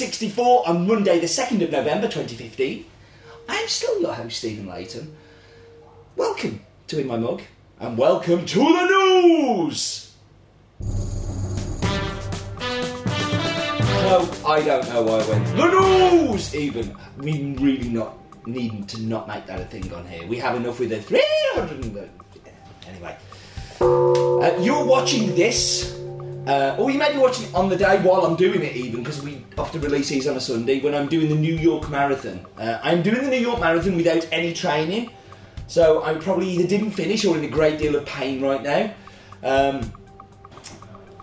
My Mug, episode 364 on Monday, the 2nd of November 2015. I am still your host, Stephen Leighton. Welcome to In My Mug, and welcome to the news! No, I don't know why I went the news even. We really not needing to not make that a thing on here. We have enough with the 300. Anyway, uh, you're watching this, uh, or you may be watching it on the day while I'm doing it, even because we often release these on a Sunday when I'm doing the New York Marathon. Uh, I'm doing the New York Marathon without any training, so I probably either didn't finish or in a great deal of pain right now. Um,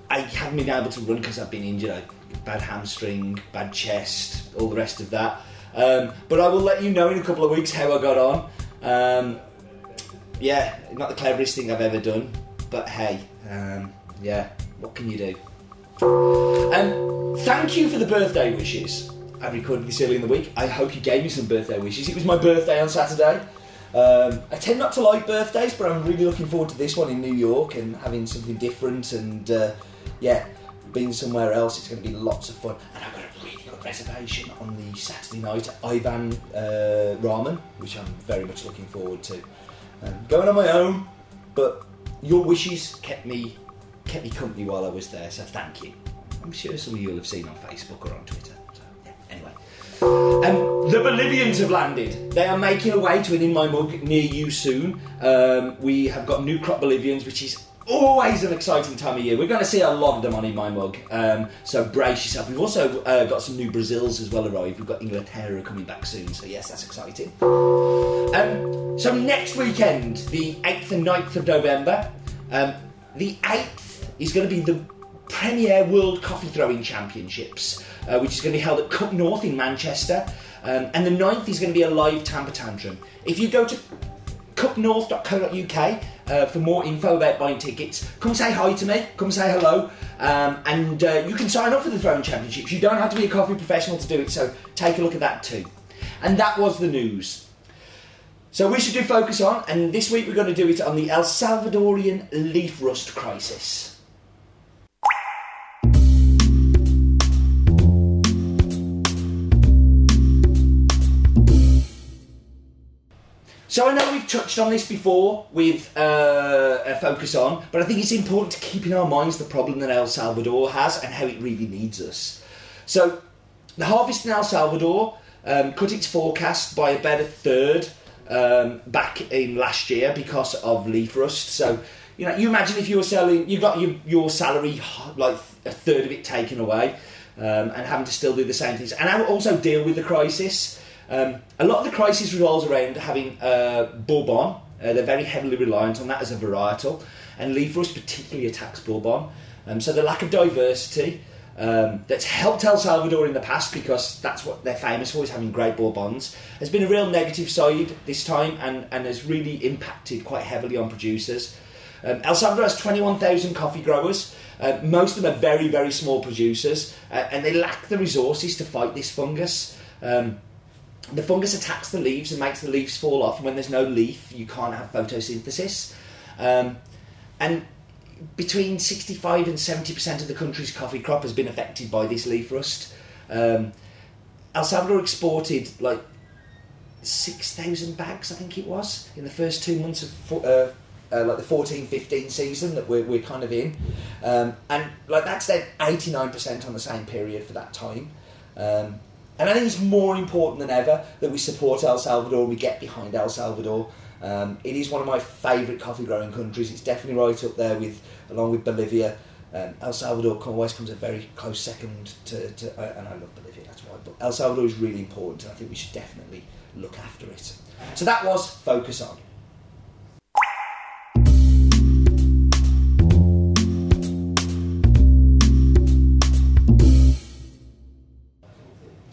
I haven't been able to run because I've been injured. I, bad hamstring, bad chest, all the rest of that. Um, but I will let you know in a couple of weeks how I got on. Um, yeah, not the cleverest thing I've ever done, but hey, um, yeah, what can you do? Um, thank you for the birthday wishes. I recorded this early in the week. I hope you gave me some birthday wishes. It was my birthday on Saturday. Um, I tend not to like birthdays, but I'm really looking forward to this one in New York and having something different. And uh, yeah, being somewhere else, it's going to be lots of fun. And I've got a really good reservation on the Saturday night at Ivan uh, Ramen, which I'm very much looking forward to. Um, going on my own, but your wishes kept me kept me company while I was there, so thank you. I'm sure some of you will have seen on Facebook or on Twitter. So, yeah, anyway. Um, the Bolivians have landed. They are making a way to an In My Mug near you soon. Um, we have got new crop Bolivians, which is always an exciting time of year. We're going to see a lot of them on In My Mug, um, so brace yourself. We've also uh, got some new Brazils as well arrived. We've got Inglaterra coming back soon, so yes, that's exciting. Um, so next weekend, the 8th and 9th of November, um, the 8th is going to be the Premier World Coffee Throwing Championships, uh, which is going to be held at Cup North in Manchester. Um, and the 9th is going to be a live Tamper Tantrum. If you go to cupnorth.co.uk uh, for more info about buying tickets. Come say hi to me, come say hello, um, and uh, you can sign up for the Throwing Championships. You don't have to be a coffee professional to do it, so take a look at that too. And that was the news. So we should do focus on, and this week we're going to do it on the El Salvadorian leaf rust crisis. So I know we've touched on this before with uh, a focus on, but I think it's important to keep in our minds the problem that El Salvador has and how it really needs us. So the harvest in El Salvador um, cut its forecast by about a third um, back in last year because of leaf rust. So you know, you imagine if you were selling, you got your, your salary like a third of it taken away, um, and having to still do the same things, and also deal with the crisis. Um, a lot of the crisis revolves around having uh, bourbon. Uh, they're very heavily reliant on that as a varietal, and leaf particularly attacks bourbon. Um, so the lack of diversity um, that's helped El Salvador in the past because that's what they're famous for is having great bourbons has been a real negative side this time and, and has really impacted quite heavily on producers. Um, El Salvador has 21,000 coffee growers. Uh, most of them are very, very small producers, uh, and they lack the resources to fight this fungus. Um, the fungus attacks the leaves and makes the leaves fall off, and when there's no leaf, you can't have photosynthesis. Um, and between 65 and 70% of the country's coffee crop has been affected by this leaf rust. Um, El Salvador exported like 6,000 bags, I think it was, in the first two months of uh, uh, like the 14-15 season that we're, we're kind of in. Um, and like that's then 89% on the same period for that time. Um, and I think it's more important than ever that we support El Salvador, and we get behind El Salvador. Um, it is one of my favourite coffee growing countries. It's definitely right up there with, along with Bolivia. Um, El Salvador always comes a very close second to, to uh, and I love Bolivia, that's why. But El Salvador is really important, and I think we should definitely look after it. So that was Focus On.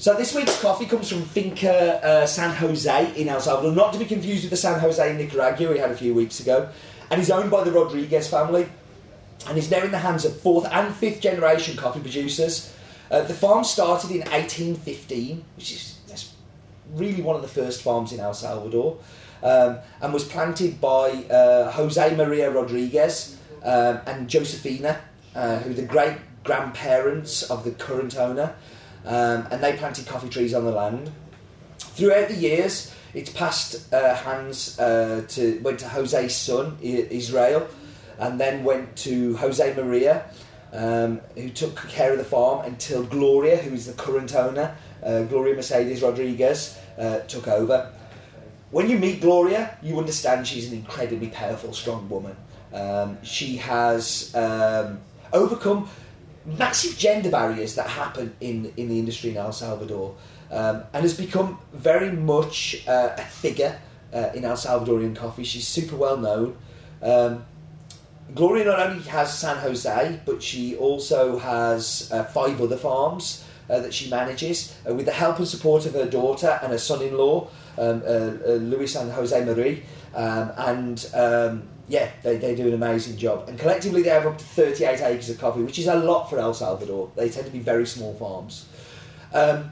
So this week's coffee comes from Finca uh, San Jose in El Salvador, not to be confused with the San Jose in Nicaragua we had a few weeks ago, and is owned by the Rodriguez family, and is now in the hands of fourth and fifth generation coffee producers. Uh, the farm started in 1815, which is that's really one of the first farms in El Salvador, um, and was planted by uh, Jose Maria Rodriguez um, and Josefina, uh, who are the great grandparents of the current owner, um, and they planted coffee trees on the land. Throughout the years, it's passed uh, hands uh, to went to Jose's son, Israel, and then went to Jose Maria, um, who took care of the farm until Gloria, who is the current owner, uh, Gloria Mercedes Rodriguez, uh, took over. When you meet Gloria, you understand she's an incredibly powerful, strong woman. Um, she has um, overcome massive gender barriers that happen in, in the industry in El Salvador um, and has become very much uh, a figure uh, in El Salvadorian coffee. She's super well known. Um, Gloria not only has San Jose, but she also has uh, five other farms uh, that she manages uh, with the help and support of her daughter and her son-in-law, um, uh, uh, Luis and Jose Marie. Um, and um, yeah, they, they do an amazing job. And collectively, they have up to 38 acres of coffee, which is a lot for El Salvador. They tend to be very small farms. Um,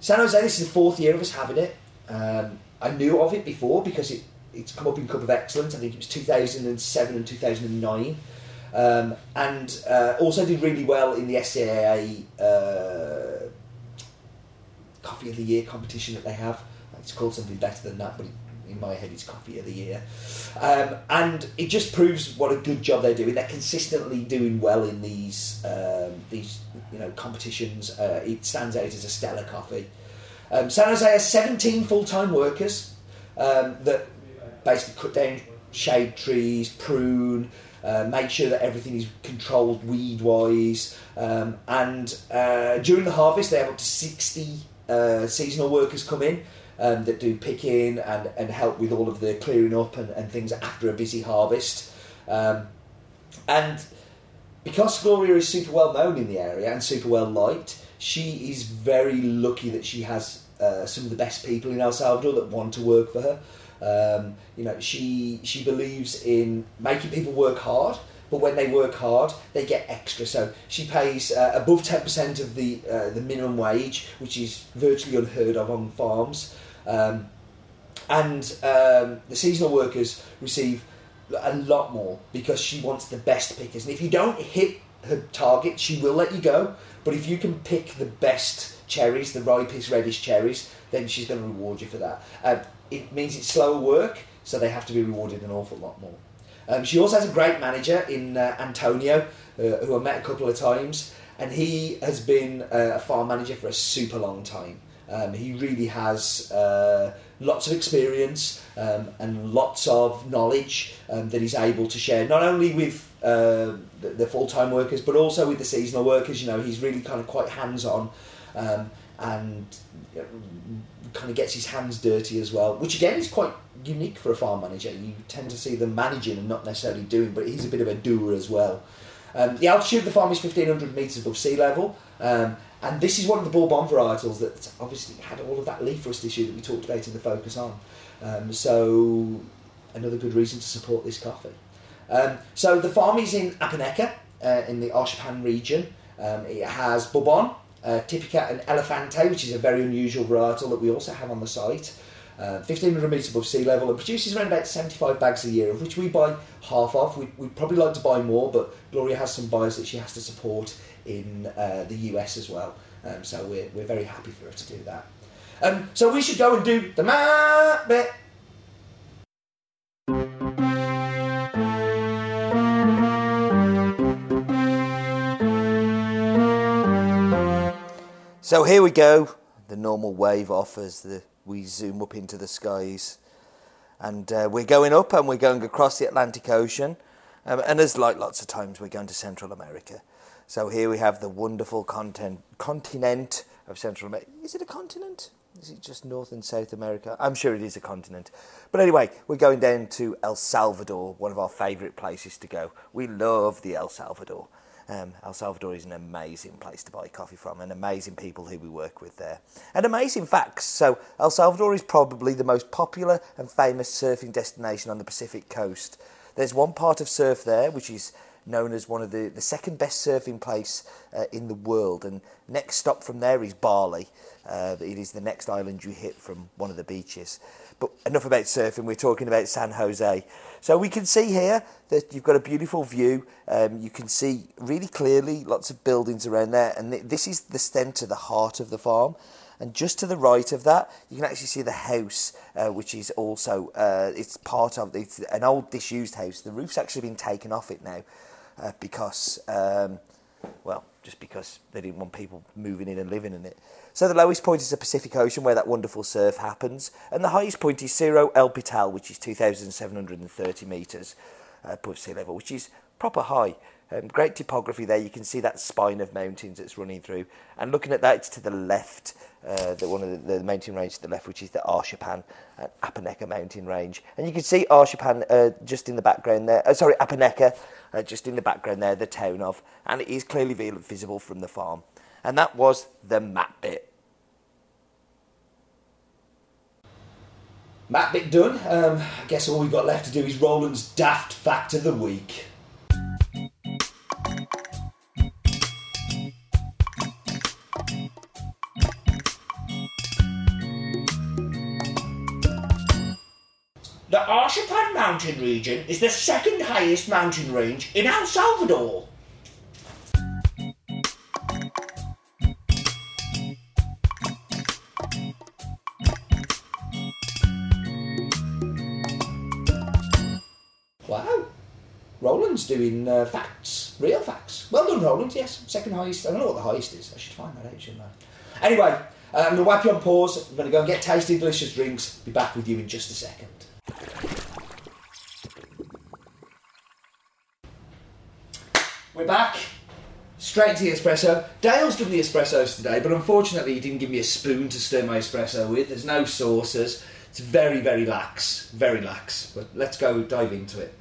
San Jose, this is the fourth year of us having it. Um, I knew of it before because it, it's come up in Cup of Excellence. I think it was 2007 and 2009. Um, and uh, also did really well in the SCAA uh, Coffee of the Year competition that they have. It's called something better than that, but in my head it's Coffee of the Year. Um, and it just proves what a good job they're doing. They're consistently doing well in these um, these you know competitions. Uh, it stands out as a stellar coffee. Um, San Jose has 17 full-time workers um, that basically cut down shade trees, prune, uh, make sure that everything is controlled weed-wise, um, and uh, during the harvest they have up to 60 uh, seasonal workers come in um, that do picking and, and help with all of the clearing up and, and things after a busy harvest. Um, and because Gloria is super well known in the area and super well liked, she is very lucky that she has uh, some of the best people in El Salvador that want to work for her. Um, you know, she she believes in making people work hard, but when they work hard, they get extra. So she pays uh, above ten percent of the uh, the minimum wage, which is virtually unheard of on farms. Um, and um, the seasonal workers receive a lot more because she wants the best pickers. And if you don't hit her target, she will let you go. But if you can pick the best cherries, the ripest reddish cherries, then she's going to reward you for that. Um, it means it's slower work, so they have to be rewarded an awful lot more. Um, she also has a great manager in uh, Antonio, uh, who I met a couple of times, and he has been uh, a farm manager for a super long time. Um, he really has uh, lots of experience um, and lots of knowledge um, that he's able to share, not only with uh, the, the full time workers, but also with the seasonal workers. You know, he's really kind of quite hands on um, and uh, kind of gets his hands dirty as well, which again is quite unique for a farm manager. You tend to see them managing and not necessarily doing, but he's a bit of a doer as well. Um, the altitude of the farm is 1500 metres above sea level, um, and this is one of the Bourbon varietals that obviously had all of that leaf rust issue that we talked about in the focus on. Um, so, another good reason to support this coffee. Um, so, the farm is in Apaneca, uh, in the Oshpan region. Um, it has Bourbon, uh, Typica, and Elefante, which is a very unusual varietal that we also have on the site. Uh, 1500 metres above sea level and produces around about 75 bags a year, of which we buy half of. We, we'd probably like to buy more, but Gloria has some buyers that she has to support in uh, the US as well. Um, so we're, we're very happy for her to do that. Um, so we should go and do the map bit. So here we go, the normal wave offers the, we zoom up into the skies. And uh, we're going up and we're going across the Atlantic Ocean. Um, and as like lots of times, we're going to Central America. So here we have the wonderful content, continent of Central America. Is it a continent? Is it just North and South America? I'm sure it is a continent. But anyway, we're going down to El Salvador, one of our favourite places to go. We love the El Salvador. Um, El Salvador is an amazing place to buy coffee from, and amazing people who we work with there. And amazing facts. So, El Salvador is probably the most popular and famous surfing destination on the Pacific coast. There's one part of surf there which is known as one of the, the second best surfing place uh, in the world, and next stop from there is Bali. Uh, it is the next island you hit from one of the beaches. But enough about surfing, we're talking about San Jose. So we can see here that you've got a beautiful view. Um, you can see really clearly lots of buildings around there, and th- this is the centre, the heart of the farm. And just to the right of that, you can actually see the house, uh, which is also uh, it's part of it's an old disused house. The roof's actually been taken off it now uh, because, um, well, just because they didn't want people moving in and living in it. So the lowest point is the Pacific Ocean, where that wonderful surf happens, and the highest point is Cerro El Pital, which is 2,730 metres uh, above sea level, which is proper high. Um, great topography there. You can see that spine of mountains that's running through. And looking at that, it's to the left, uh, the one of the, the mountain range to the left, which is the Ahuachapan and Apaneca mountain range. And you can see Ahuachapan uh, just in the background there. Uh, sorry, Apaneca uh, just in the background there, the town of. And it is clearly visible from the farm. And that was the map bit. Map bit done. Um, I guess all we've got left to do is Roland's daft fact of the week. The Ahuachapan mountain region is the second highest mountain range in El Salvador. Wow. Roland's doing uh, facts, real facts. Well done, Roland. Yes, second highest. I don't know what the highest is. I should find that out, shouldn't I? Anyway, uh, I'm going to whack you on pause. I'm going to go and get tasty, delicious drinks. Be back with you in just a second. We're back. Straight to the espresso. Dale's done the espressos today, but unfortunately he didn't give me a spoon to stir my espresso with. There's no saucers. It's very, very lax. Very lax. But let's go dive into it.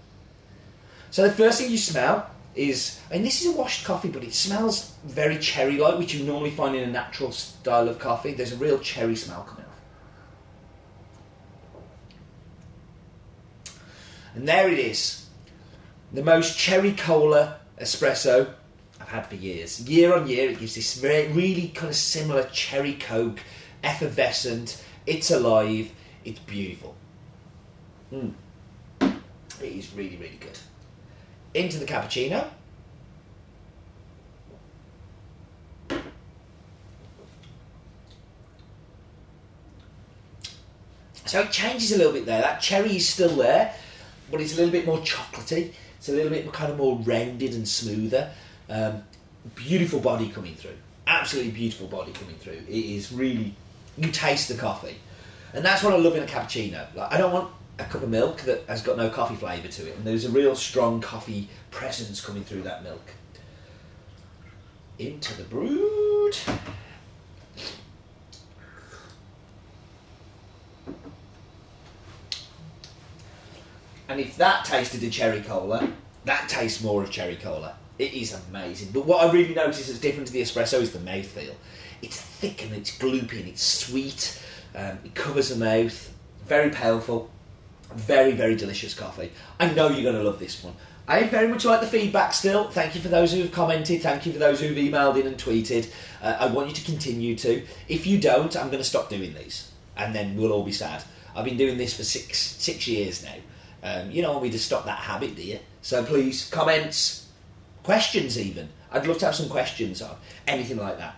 So the first thing you smell is, and this is a washed coffee, but it smells very cherry-like, which you normally find in a natural style of coffee. There's a real cherry smell coming off. And there it is. The most cherry cola espresso I've had for years. Year on year, it gives this very, really kind of similar cherry coke, effervescent. It's alive. It's beautiful. Mm. It is really, really good. Into the cappuccino. So it changes a little bit there. That cherry is still there, but it's a little bit more chocolatey. It's a little bit kind of more rounded and smoother. Um, beautiful body coming through. Absolutely beautiful body coming through. It is really, you taste the coffee. And that's what I love in a cappuccino. Like, I don't want a cup of milk that has got no coffee flavour to it. And there's a real strong coffee presence coming through that milk. Into the brewed. And if that tasted a cherry cola, that tastes more of cherry cola. It is amazing. But what I really notice that's different to the espresso is the mouthfeel. It's thick and it's gloopy and it's sweet. Um, it covers the mouth. Very powerful. Very, very delicious coffee. I know you're going to love this one. I very much like the feedback still. Thank you for those who've commented. Thank you for those who've emailed in and tweeted. Uh, I want you to continue to. If you don't, I'm going to stop doing these. And then we'll all be sad. I've been doing this for six six years now. Um, you don't want me to stop that habit, do you? So please, comments, questions even. I'd love to have some questions on anything like that.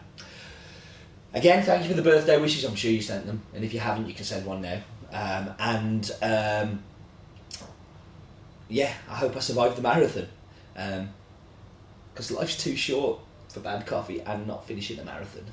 Again, thank you for the birthday wishes. I'm sure you sent them, and if you haven't, you can send one now. Um, and um, yeah, I hope I survive the marathon because life's too short for bad coffee and not finishing a marathon.